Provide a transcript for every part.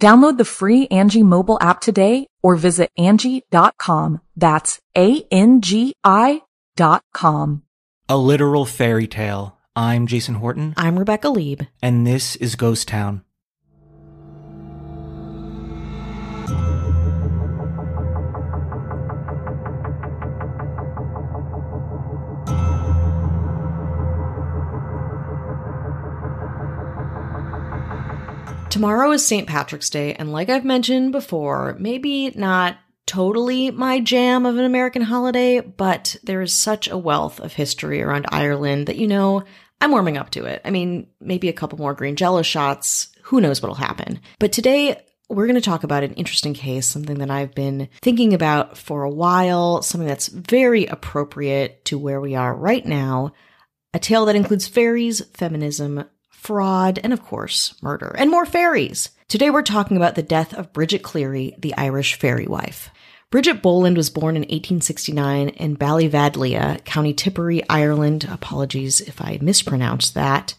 Download the free Angi mobile app today or visit Angi.com. That's A-N-G-I dot com. A literal fairy tale. I'm Jason Horton. I'm Rebecca Leib. And this is Ghost Town. Tomorrow is St. Patrick's Day, and like I've mentioned before, maybe not totally my jam of an American holiday, but there is such a wealth of history around Ireland that, you know, I'm warming up to it. I mean, maybe a couple more green jello shots. Who knows what'll happen? But today, we're going to talk about an interesting case, something that I've been thinking about for a while, something that's very appropriate to where we are right now. A tale that includes fairies, feminism, fraud, and of course, murder, and more fairies. Today we're talking about the death of Bridget Cleary, the Irish fairy wife. Bridget Boland was born in 1869 in Ballybadleya, County Tipperary, Ireland. Apologies if I mispronounced that.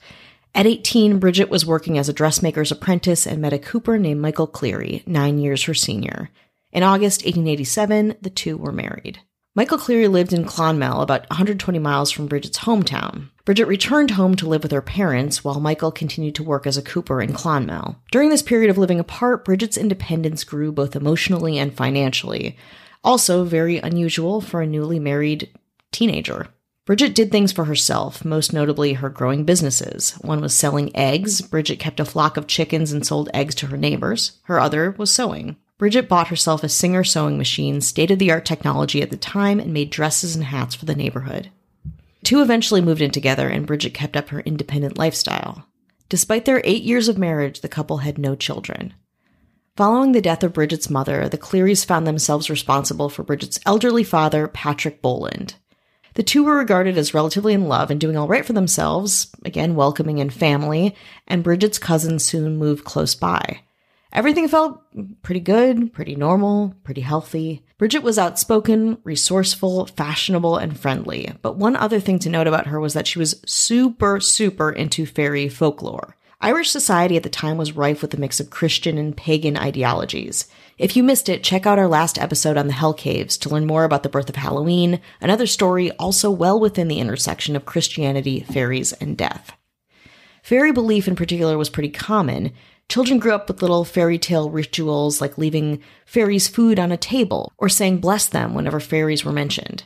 At 18, Bridget was working as a dressmaker's apprentice and met a cooper named Michael Cleary, nine years her senior. In August 1887, the two were married. Michael Cleary lived in Clonmel, about 120 miles from Bridget's hometown. Bridget returned home to live with her parents while Michael continued to work as a cooper in Clonmel. During this period of living apart, Bridget's independence grew both emotionally and financially, also very unusual for a newly married teenager. Bridget did things for herself, most notably her growing businesses. One was selling eggs. Bridget kept a flock of chickens and sold eggs to her neighbors. Her other was sewing. Bridget bought herself a Singer sewing machine, state of the art technology at the time, and made dresses and hats for the neighborhood. Two eventually moved in together, and Bridget kept up her independent lifestyle. Despite their eight years of marriage, the couple had no children. Following the death of Bridget's mother, the Clearys found themselves responsible for Bridget's elderly father, Patrick Boland. The two were regarded as relatively in love and doing all right for themselves, again, welcoming in family, and Bridget's cousins soon moved close by. Everything felt pretty good, pretty normal, pretty healthy. Bridget was outspoken, resourceful, fashionable, and friendly. But one other thing to note about her was that she was super, super into fairy folklore. Irish society at the time was rife with a mix of Christian and pagan ideologies. If you missed it, check out our last episode on the Hell Caves to learn more about the birth of Halloween, another story also well within the intersection of Christianity, fairies, and death. Fairy belief in particular was pretty common, Children grew up with little fairy tale rituals like leaving fairies food on a table or saying bless them whenever fairies were mentioned.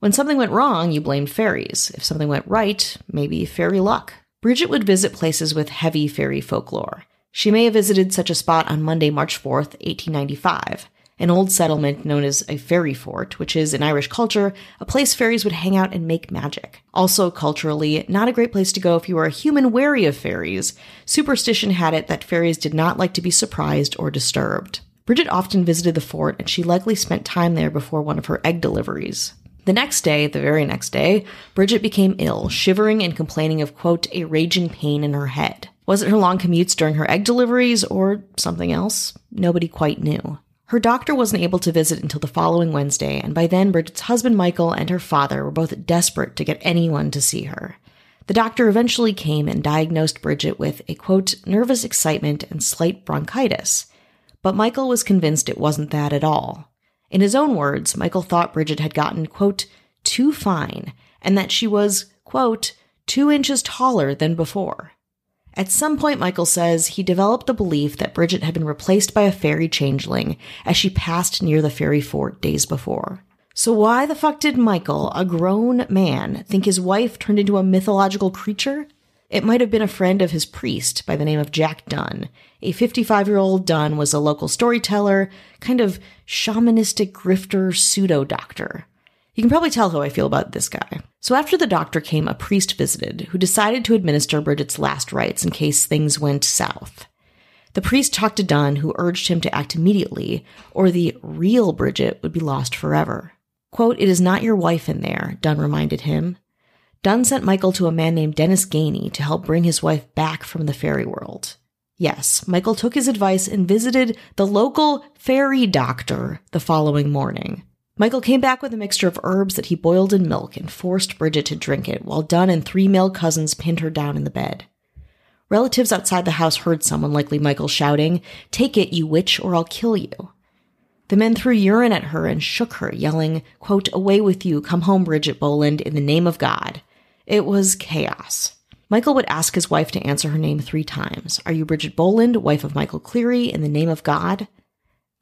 When something went wrong, you blamed fairies. If something went right, maybe fairy luck. Bridget would visit places with heavy fairy folklore. She may have visited such a spot on Monday, March 4th, 1895 an old settlement known as a fairy fort, which is, in Irish culture, a place fairies would hang out and make magic. Also, culturally, not a great place to go if you were a human wary of fairies. Superstition had it that fairies did not like to be surprised or disturbed. Bridget often visited the fort, and she likely spent time there before one of her egg deliveries. The next day, the very next day, Bridget became ill, shivering and complaining of, quote, a raging pain in her head. Was it her long commutes during her egg deliveries or something else? Nobody quite knew. Her doctor wasn't able to visit until the following Wednesday, and by then Bridget's husband Michael and her father were both desperate to get anyone to see her. The doctor eventually came and diagnosed Bridget with a quote, nervous excitement and slight bronchitis. But Michael was convinced it wasn't that at all. In his own words, Michael thought Bridget had gotten, quote, too fine, and that she was, quote, two inches taller than before. At some point, Michael says he developed the belief that Bridget had been replaced by a fairy changeling as she passed near the fairy fort days before. So why the fuck did Michael, a grown man, think his wife turned into a mythological creature? It might have been a friend of his priest by the name of Jack Dunn. A 55 year old Dunn was a local storyteller, kind of shamanistic grifter pseudo doctor. You can probably tell how I feel about this guy. So after the doctor came, a priest visited who decided to administer Bridget's last rites in case things went south. The priest talked to Dunn, who urged him to act immediately, or the real Bridget would be lost forever. Quote, It is not your wife in there, Dunn reminded him. Dunn sent Michael to a man named Dennis Gainey to help bring his wife back from the fairy world. Yes, Michael took his advice and visited the local fairy doctor the following morning. Michael came back with a mixture of herbs that he boiled in milk and forced Bridget to drink it while Dunn and three male cousins pinned her down in the bed. Relatives outside the house heard someone, likely Michael, shouting, Take it, you witch, or I'll kill you. The men threw urine at her and shook her, yelling, quote, Away with you, come home, Bridget Boland, in the name of God. It was chaos. Michael would ask his wife to answer her name three times. Are you Bridget Boland, wife of Michael Cleary, in the name of God?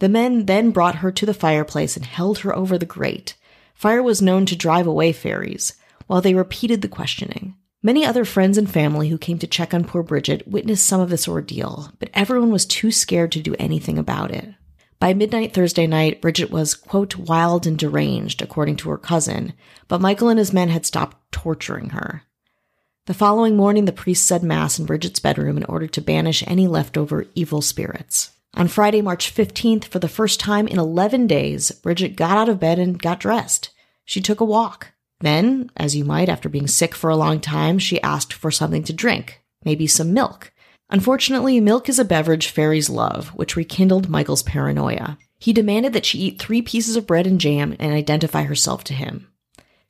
The men then brought her to the fireplace and held her over the grate. Fire was known to drive away fairies, while they repeated the questioning. Many other friends and family who came to check on poor Bridget witnessed some of this ordeal, but everyone was too scared to do anything about it. By midnight Thursday night, Bridget was, quote, wild and deranged, according to her cousin, but Michael and his men had stopped torturing her. The following morning, the priest said Mass in Bridget's bedroom in order to banish any leftover evil spirits. On Friday, March 15th, for the first time in 11 days, Bridget got out of bed and got dressed. She took a walk. Then, as you might after being sick for a long time, she asked for something to drink, maybe some milk. Unfortunately, milk is a beverage fairies love, which rekindled Michael's paranoia. He demanded that she eat three pieces of bread and jam and identify herself to him.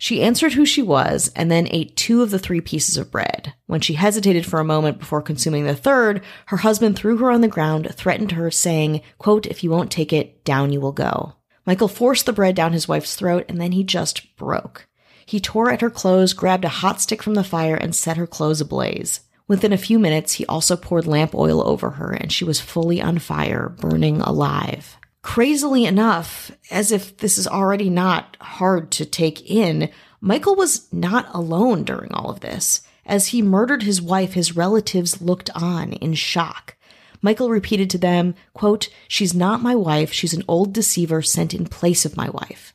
She answered who she was and then ate two of the three pieces of bread. When she hesitated for a moment before consuming the third, her husband threw her on the ground, threatened her, saying, quote, if you won't take it, down you will go. Michael forced the bread down his wife's throat and then he just broke. He tore at her clothes, grabbed a hot stick from the fire, and set her clothes ablaze. Within a few minutes, he also poured lamp oil over her, and she was fully on fire, burning alive. Crazily enough, as if this is already not hard to take in, Michael was not alone during all of this. As he murdered his wife, his relatives looked on in shock. Michael repeated to them, quote, She's not my wife. She's an old deceiver sent in place of my wife.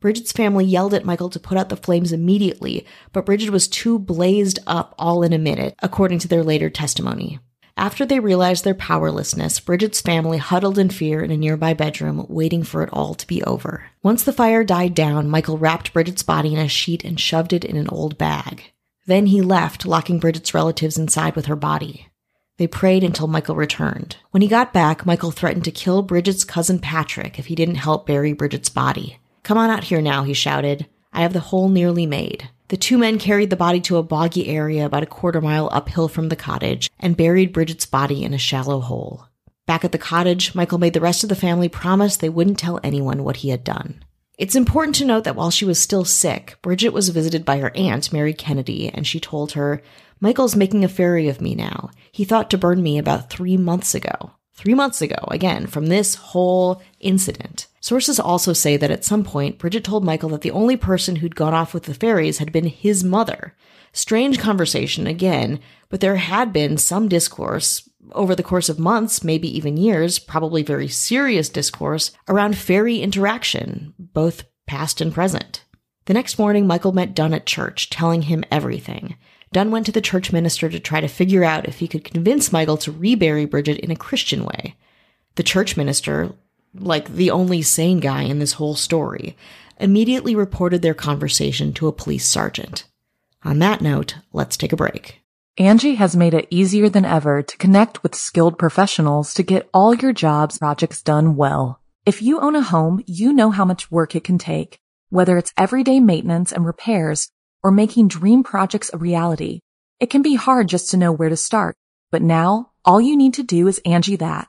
Bridget's family yelled at Michael to put out the flames immediately, but Bridget was too blazed up all in a minute, according to their later testimony. After they realized their powerlessness, Bridget's family huddled in fear in a nearby bedroom, waiting for it all to be over. Once the fire died down, Michael wrapped Bridget's body in a sheet and shoved it in an old bag. Then he left, locking Bridget's relatives inside with her body. They prayed until Michael returned. When he got back, Michael threatened to kill Bridget's cousin Patrick if he didn't help bury Bridget's body. Come on out here now, he shouted. I have the hole nearly made. The two men carried the body to a boggy area about a quarter mile uphill from the cottage and buried Bridget's body in a shallow hole. Back at the cottage, Michael made the rest of the family promise they wouldn't tell anyone what he had done. It's important to note that while she was still sick, Bridget was visited by her aunt, Mary Kennedy, and she told her, Michael's making a fairy of me now. He thought to burn me about three months ago. Three months ago, again, from this whole incident. Sources also say that at some point, Bridget told Michael that the only person who'd gone off with the fairies had been his mother. Strange conversation again, but there had been some discourse over the course of months, maybe even years, probably very serious discourse around fairy interaction, both past and present. The next morning, Michael met Dunn at church, telling him everything. Dunn went to the church minister to try to figure out if he could convince Michael to rebury Bridget in a Christian way. The church minister, like the only sane guy in this whole story, immediately reported their conversation to a police sergeant. On that note, let's take a break. Angi has made it easier than ever to connect with skilled professionals to get all your jobs projects done well. If you own a home, you know how much work it can take, whether it's everyday maintenance and repairs or making dream projects a reality. It can be hard just to know where to start, but now all you need to do is Angi that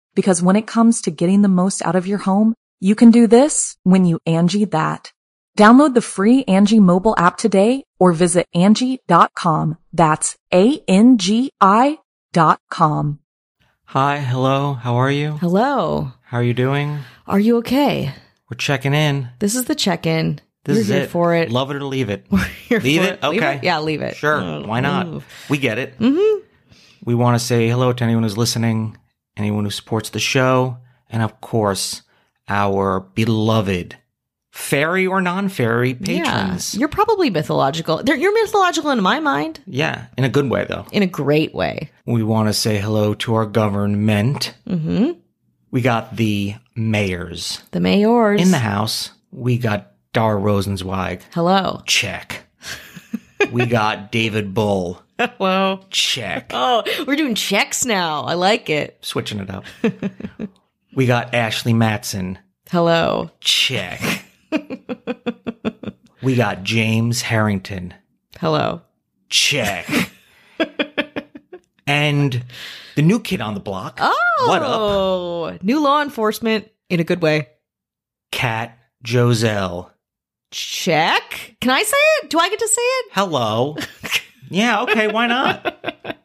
Because when it comes to getting the most out of your home, you can do this when you Angi that. Download the free Angi mobile app today or visit Angi.com. That's A-N-G-I dot com. Hi, hello, how are you? Hello. How are you doing? Are you okay? We're checking in. This is the check-in. This You're is here it. for it. Love it or leave it. We're here leave it? Okay. Yeah, leave it. Sure, Oh, why not? ooh. We get it. Mm-hmm. We want to say hello to anyone who's listening, anyone who supports the show, and of course, our beloved fairy or non-fairy patrons. Yeah. You're probably mythological. They're, you're mythological in my mind, Yeah, in a good way though. in a great way. We want to say hello to our government. Mm-hmm. We got the mayors The mayors. in the house. We got Dar Rosenzweig. Hello. Check. we got David Bull. Hello. Check. Oh, we're doing checks now. I like it. Switching it up. we got Ashley Matson. Hello. Check. we got James Harrington. Hello. Check. and the new kid on the block. Oh, What up? New law enforcement in a good way. Cat Joselle. Check. Can I say it? Do I get to say it? Hello. Yeah, okay, why not?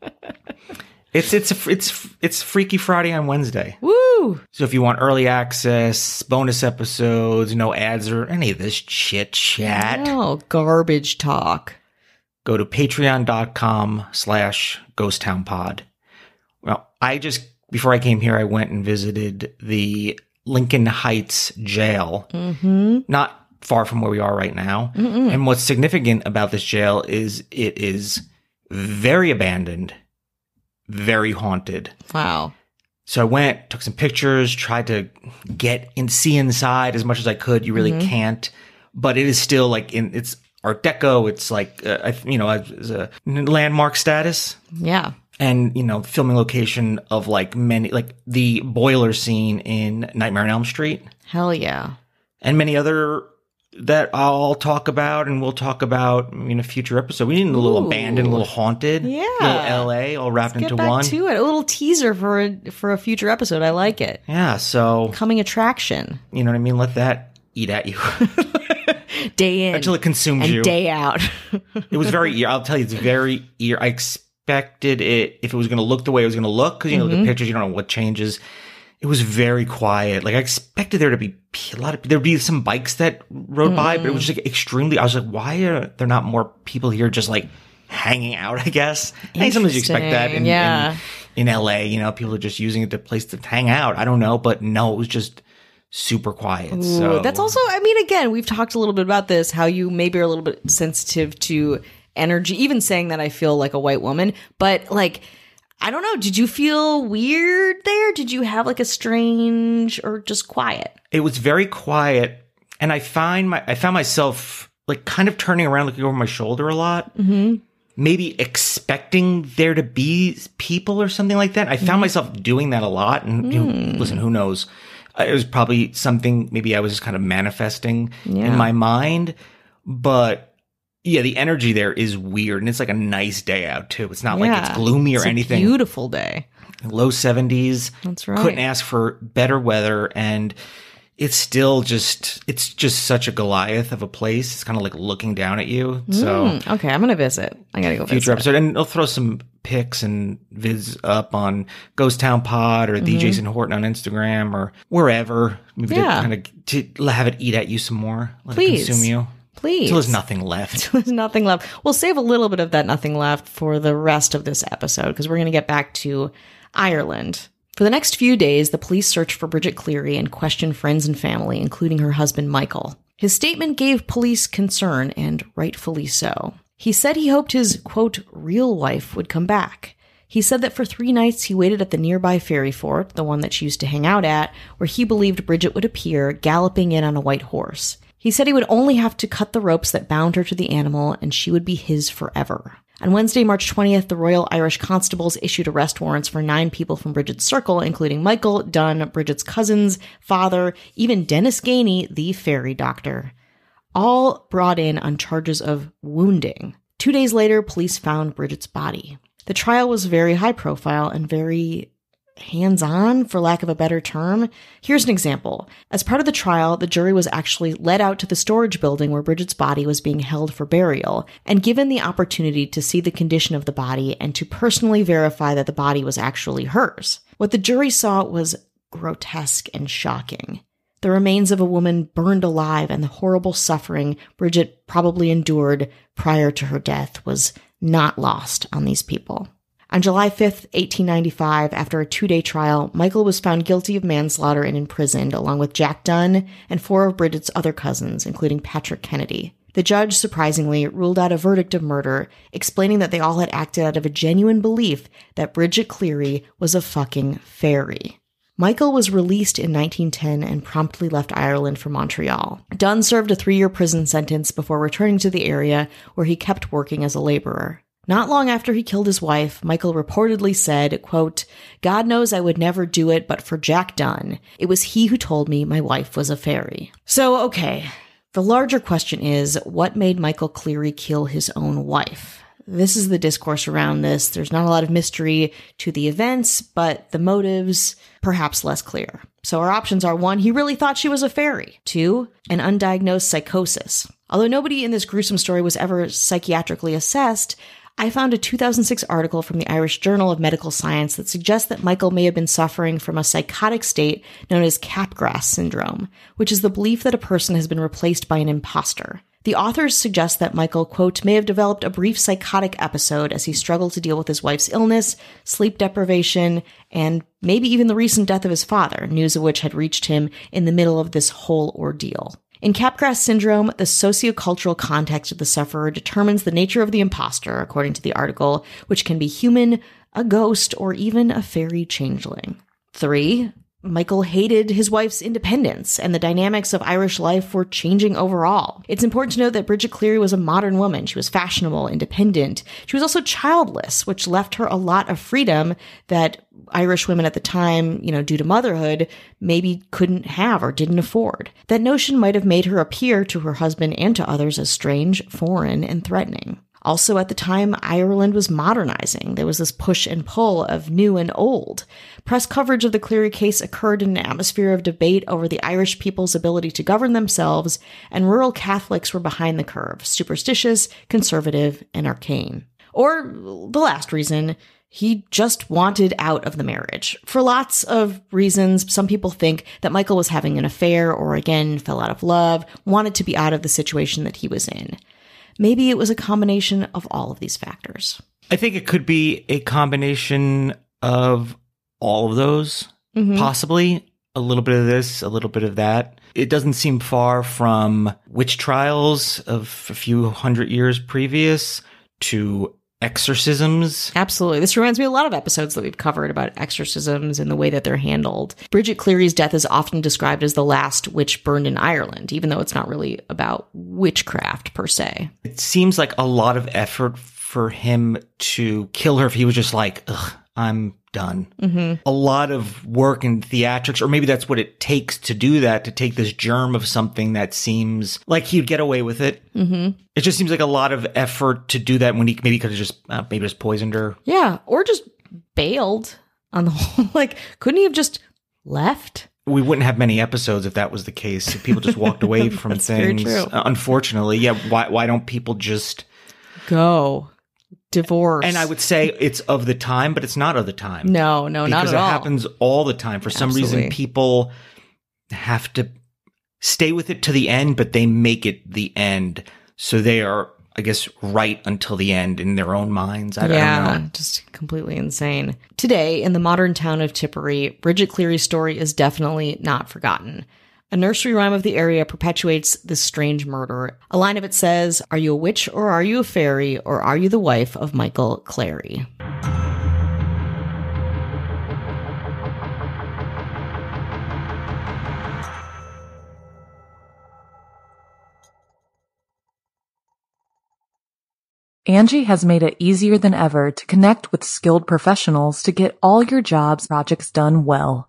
It's it's it's it's Freaky Friday on Wednesday. Woo. So if you want early access, bonus episodes, no ads or any of this chit chat, Oh, garbage talk. go to patreon.com slash Ghost Town Pod. Well, I just before I came here, I went and visited the Lincoln Heights jail. Mm-hmm. not far from where we are right now. And what's significant about this jail is it is very abandoned, very haunted. Wow. So I went, took some pictures, tried to get and see inside as much as I could. You really can't, but it is still like in it's Art Deco. It's like uh, you know, it's a landmark status Yeah. and you know, filming location of like many like the boiler scene in Nightmare on Elm Street Hell yeah. and many other that I'll talk about and we'll talk about in a future episode. We need a little Ooh. abandoned, a little haunted, Yeah. little LA all wrapped Get into one. to it. A little teaser for a, for a future episode. I like it. yeah, so Coming attraction. you know what I mean. Let that eat at you Day in until it consumes and you. day out. It was very. I'll tell you, it's very. ear. I expected it if it was going to look the way it was going to look because you know Mm-hmm. the pictures. You don't know what changes. It was very quiet. Like I expected there to be a lot of there'd be some bikes that rode by, but it was Mm-hmm. just like extremely. I was like, why are there not more people here just like hanging out? I guess. I think sometimes you expect that in, yeah. in in LA. You know, people are just using it to place to hang out. I don't know, but no, it was just super quiet. so That's also, I mean, again, we've talked a little bit about this, how you maybe are a little bit sensitive to energy, even saying that I feel like a white woman, but like, I don't know. Did you feel weird there? Did you have like a strange or just quiet? it was very quiet and i find my i found myself like kind of turning around looking over my shoulder a lot mm-hmm. maybe expecting there to be people or something like that i found myself doing that a lot and you know, listen who knows Uh, it was probably something maybe i was just kind of manifesting Yeah. in my mind but yeah the energy there is weird and it's like a nice day out too it's not like it's gloomy or It's a anything beautiful day. low 70s. That's right. Couldn't ask for better weather and it's still just it's just such a Goliath of a place. It's kind of like looking down at you. So Hmm, okay, I'm gonna visit. I gotta go future visit. episode and I'll throw some pics and vids up on Ghost Town Pod or the Jason Horton on Instagram or wherever. Maybe Mm-hmm. Yeah. to kind of to have it eat at you some more. Let Please. it consume you. Please. Until there's nothing left. There's nothing left. We'll save a little bit of that nothing left for the rest of this episode because we're going to get back to Ireland. For the next few days, the police searched for Bridget Cleary and questioned friends and family, including her husband Michael. His statement gave police concern, and rightfully so. He said he hoped his, quote, real wife would come back. He said that for three nights he waited at the nearby fairy fort, the one that she used to hang out at, where he believed Bridget would appear, galloping in on a white horse. He said he would only have to cut the ropes that bound her to the animal and she would be his forever. On Wednesday, March 20th, the Royal Irish Constables issued arrest warrants for nine people from Bridget's circle, including Michael, Dunn, Bridget's cousins, father, even Dennis Gainey, the fairy doctor. All brought in on charges of wounding. Two days later, police found Bridget's body. The trial was very high profile and very hands on, for lack of a better term. Here's an example. As part of the trial, the jury was actually led out to the storage building where Bridget's body was being held for burial and given the opportunity to see the condition of the body and to personally verify that the body was actually hers. What the jury saw was grotesque and shocking. The remains of a woman burned alive and the horrible suffering Bridget probably endured prior to her death was not lost on these people. On July 5th, 1895, after a two day trial, Michael was found guilty of manslaughter and imprisoned, along with Jack Dunn and four of Bridget's other cousins, including Patrick Kennedy. The judge, surprisingly, ruled out a verdict of murder, explaining that they all had acted out of a genuine belief that Bridget Cleary was a fucking fairy. Michael was released in 1910 and promptly left Ireland for Montreal. Dunn served a three year prison sentence before returning to the area where he kept working as a laborer. Not long after he killed his wife, Michael reportedly said, quote, God knows I would never do it but for Jack Dunn. It was he who told me my wife was a fairy. So, okay. The larger question is, what made Michael Cleary kill his own wife? This is the discourse around this. There's not a lot of mystery to the events, but the motives perhaps less clear. So our options are one, he really thought she was a fairy. Two, an undiagnosed psychosis. Although nobody in this gruesome story was ever psychiatrically assessed, I found a 2006 article from the Irish Journal of Medical Science that suggests that Michael may have been suffering from a psychotic state known as Capgras syndrome, which is the belief that a person has been replaced by an imposter. The authors suggest that Michael, quote, may have developed a brief psychotic episode as he struggled to deal with his wife's illness, sleep deprivation, and maybe even the recent death of his father, news of which had reached him in the middle of this whole ordeal. In Capgras syndrome, the sociocultural context of the sufferer determines the nature of the imposter, according to the article, which can be human, a ghost, or even a fairy changeling. Three, Michael hated his wife's independence, and the dynamics of Irish life were changing overall. It's important to note that Bridget Cleary was a modern woman. She was fashionable, independent. She was also childless, which left her a lot of freedom that Irish women at the time, you know, due to motherhood, maybe couldn't have or didn't afford. That notion might have made her appear to her husband and to others as strange, foreign, and threatening. Also, at the time, Ireland was modernizing. There was this push and pull of new and old. Press coverage of the Cleary case occurred in an atmosphere of debate over the Irish people's ability to govern themselves, and rural Catholics were behind the curve, superstitious, conservative, and arcane. Or the last reason, he just wanted out of the marriage. For lots of reasons, some people think that Michael was having an affair or again fell out of love, wanted to be out of the situation that he was in. Maybe it was a combination of all of these factors. I think it could be a combination of all of those, mm-hmm. possibly a little bit of this, a little bit of that. It doesn't seem far from witch trials of a few hundred years previous to exorcisms. Absolutely. This reminds me of a lot of episodes that we've covered about exorcisms and the way that they're handled. Bridget Cleary's death is often described as the last witch burned in Ireland, even though it's not really about witchcraft per se. It seems like a lot of effort for him to kill her if he was just like, ugh, I'm done. Mm-hmm. A lot of work in theatrics, or maybe that's what it takes to do that, to take this germ of something that seems like he'd get away with it. Mm-hmm. It just seems like a lot of effort to do that when he maybe could have just, uh, maybe just poisoned her. Yeah. Or just bailed on the whole. like, couldn't he have just left? we wouldn't have many episodes if that was the case. If people just walked away from things. Uh, unfortunately, yeah. Why why don't people just go? Divorce. And I would say it's of the time, but it's not of the time. No, no, not at all. Because it happens all the time. For some reason, people have to stay with it to the end, but they make it the end. So they are, I guess, right until the end in their own minds. I, yeah, I don't know. Just completely insane. Today, in the modern town of Tipperary, Bridget Cleary's story is definitely not forgotten. A nursery rhyme of the area perpetuates this strange murder. A line of it says, Are you a witch or are you a fairy or are you the wife of Michael Cleary? Angi has made it easier than ever to connect with skilled professionals to get all your jobs projects done well.